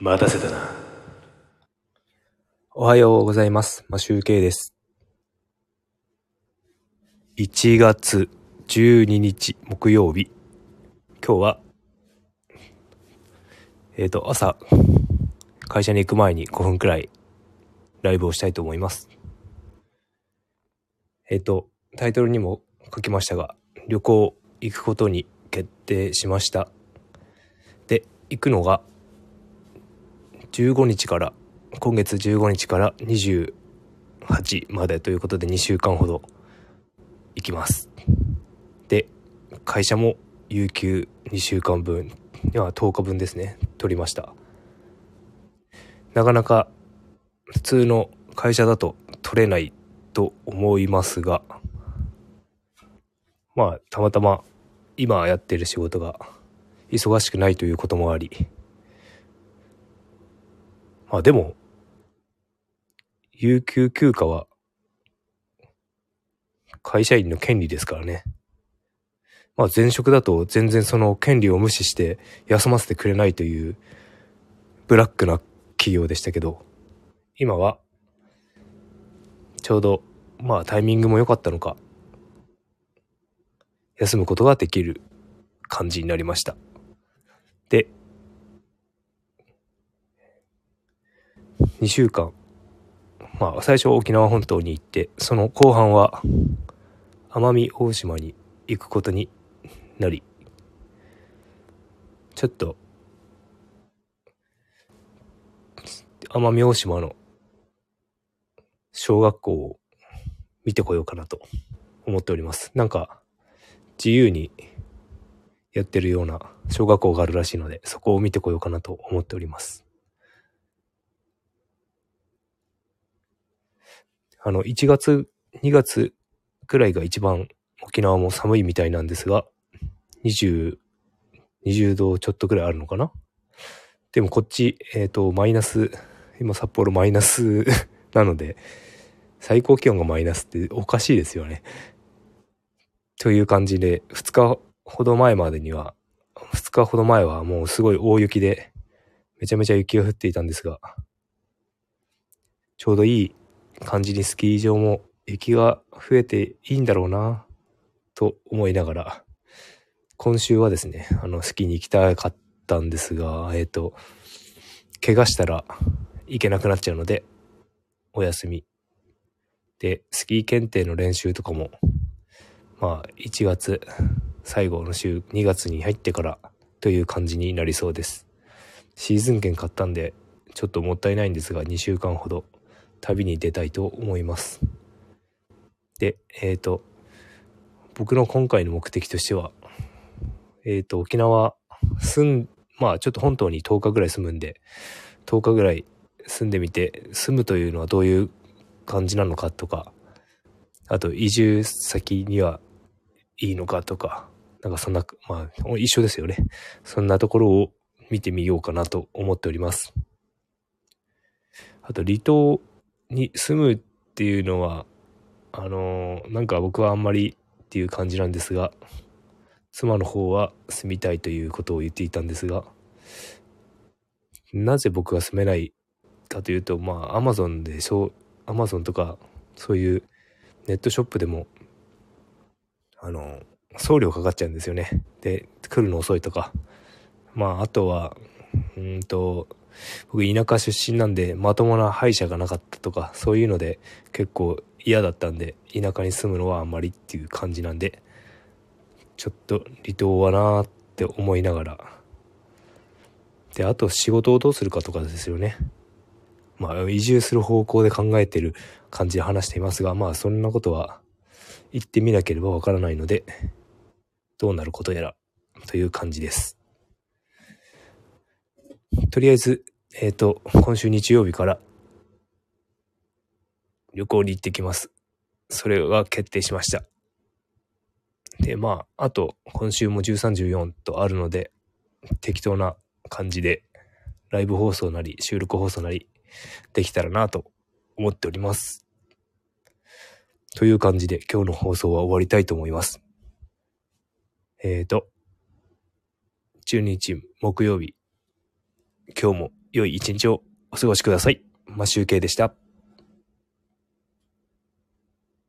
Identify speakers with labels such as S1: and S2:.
S1: 待たせたな。
S2: おはようございます。マシュウケイです。1月12日木曜日。今日は、えっ、と、朝、会社に行く前に5分くらいライブをしたいと思います。えっ、と、タイトルにも書きましたが、旅行行くことに決定しました。で、行くのが、15日から今月15日から28までということで2週間ほど行きます。で、会社も有給2週間分、いや10日分ですね、取りました。なかなか普通の会社だと取れないと思いますが、まあ、たまたま今やってる仕事が忙しくないということもあり、まあでも、有給休暇は会社員の権利ですからね。まあ前職だと全然その権利を無視して休ませてくれないというブラックな企業でしたけど、今はちょうどまあタイミングも良かったのか、休むことができる感じになりました。で、2週間、まあ最初沖縄本島に行って、その後半は奄美大島に行くことになり、ちょっと奄美大島の小学校を見てこようかなと思っております。なんか自由にやってるような小学校があるらしいので、そこを見てこようかなと思っております。あの、1月、2月くらいが一番沖縄も寒いみたいなんですが、20、20度ちょっとくらいあるのかな？でもこっち、えっ、と、マイナス、今札幌マイナス なので、最高気温がマイナスっておかしいですよね。という感じで、2日ほど前までには、2日ほど前はもうすごい大雪で、めちゃめちゃ雪が降っていたんですが、ちょうどいい感じにスキー場も雪が増えていいんだろうなと思いながら、今週はですね、あの、スキーに行きたかったんですが、えっ、と、怪我したら行けなくなっちゃうので、お休み。で、スキー検定の練習とかも、まあ、1月最後の週、2月に入ってからという感じになりそうです。シーズン券買ったんで、ちょっともったいないんですが、2週間ほど旅に出たいと思います。で、えっ、と、僕の今回の目的としては、えっ、と、沖縄住ん、まあちょっと本島に10日ぐらい住むんで、10日ぐらい住んでみて、住むというのはどういう感じなのかとか、あと移住先にはいいのかとか、なんかそんな、まあ一緒ですよね。そんなところを見てみようかなと思っております。あと離島に住むっていうのは、あのーなんか僕はあんまりっていう感じなんですが、妻の方は住みたいということを言っていたんですが、なぜ僕が住めないかというと、まあ、アマゾンでしょ、アマゾンとか、そういうネットショップでも、あの、送料かかっちゃうんですよね。で、来るの遅いとか。まあ、あとは、うんと、僕田舎出身なんでまともな歯医者がなかったとかそういうので結構嫌だったんで田舎に住むのはあんまりっていう感じなんでちょっと離島はなーって思いながら。であと仕事をどうするかとかですよね。まあ移住する方向で考えてる感じで話していますがまあそんなことは言ってみなければわからないのでどうなることやらという感じです。とりあえず、えっ、と、今週日曜日から旅行に行ってきます。それが決定しました。で、まあ、あと、今週も13、14とあるので、適当な感じで、ライブ放送なり、収録放送なり、できたらなと思っております。という感じで、今日の放送は終わりたいと思います。えっ、と、12日木曜日、今日も良い一日をお過ごしください。マシュウケイでした。